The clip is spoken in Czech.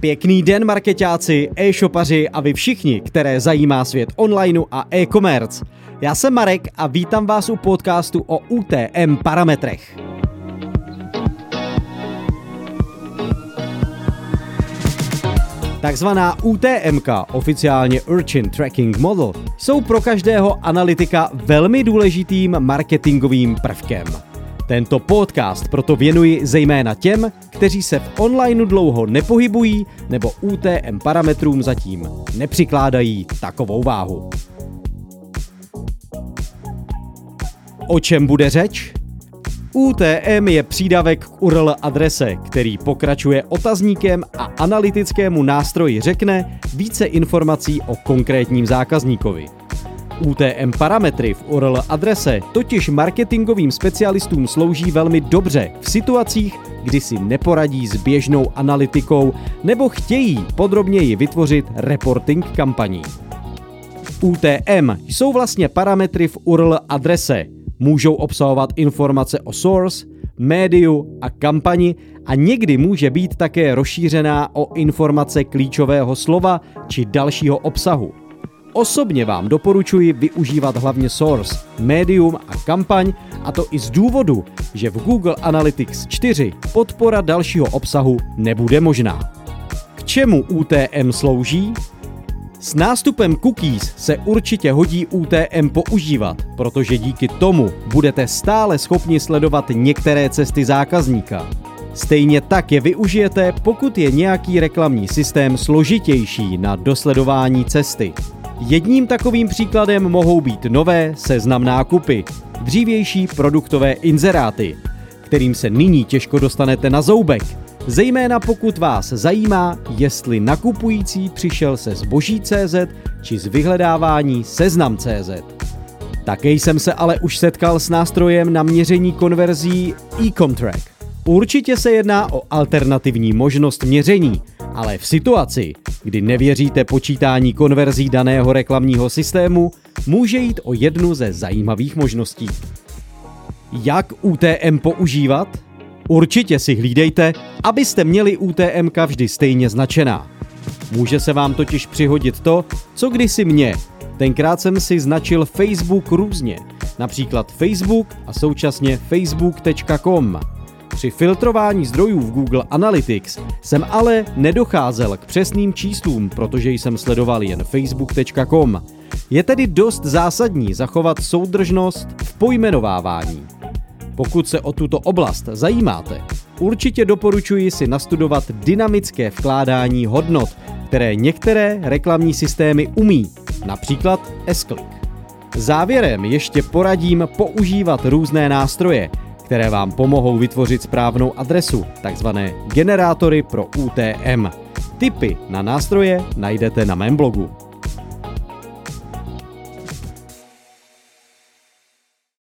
Pěkný den marketáci, e-shopaři a vy všichni, které zajímá svět onlineu a e-commerce. Já jsem Marek a vítám vás u podcastu o UTM parametrech. Takzvaná UTMK, oficiálně Urchin Tracking Model, jsou pro každého analytika velmi důležitým marketingovým prvkem. Tento podcast proto věnuji zejména těm, kteří se v onlineu dlouho nepohybují nebo UTM parametrům zatím nepřikládají takovou váhu. O čem bude řeč? UTM je přídavek k URL adrese, který pokračuje otazníkem a analytickému nástroji řekne více informací o konkrétním zákazníkovi. UTM parametry v URL adrese totiž marketingovým specialistům slouží velmi dobře v situacích, kdy si neporadí s běžnou analytikou nebo chtějí podrobněji vytvořit reporting kampaní. UTM jsou vlastně parametry v URL adrese. Můžou obsahovat informace o source, médiu a kampani a někdy může být také rozšířená o informace klíčového slova či dalšího obsahu. Osobně vám doporučuji využívat hlavně Source, Medium a kampaň, a to i z důvodu, že v Google Analytics 4 podpora dalšího obsahu nebude možná. K čemu UTM slouží? S nástupem cookies se určitě hodí UTM používat, protože díky tomu budete stále schopni sledovat některé cesty zákazníka. Stejně tak je využijete, pokud je nějaký reklamní systém složitější na dosledování cesty. Jedním takovým příkladem mohou být nové seznam nákupy, dřívější produktové inzeráty, kterým se nyní těžko dostanete na zoubek, zejména pokud vás zajímá, jestli nakupující přišel se zboží CZ či z vyhledávání seznam CZ. Také jsem se ale už setkal s nástrojem na měření konverzí Ecomtrack. Určitě se jedná o alternativní možnost měření, ale v situaci, kdy nevěříte počítání konverzí daného reklamního systému, může jít o jednu ze zajímavých možností. Jak UTM používat? Určitě si hlídejte, abyste měli UTM vždy stejně značená. Může se vám totiž přihodit to, co kdysi mě. Tenkrát jsem si značil Facebook různě, například Facebook a současně facebook.com. Při filtrování zdrojů v Google Analytics jsem ale nedocházel k přesným číslům, protože jsem sledoval jen facebook.com. Je tedy dost zásadní zachovat soudržnost v pojmenovávání. Pokud se o tuto oblast zajímáte, určitě doporučuji si nastudovat dynamické vkládání hodnot, které některé reklamní systémy umí, například S-Click. Závěrem ještě poradím používat různé nástroje, které vám pomohou vytvořit správnou adresu, takzvané generátory pro UTM. Tipy na nástroje najdete na mém blogu.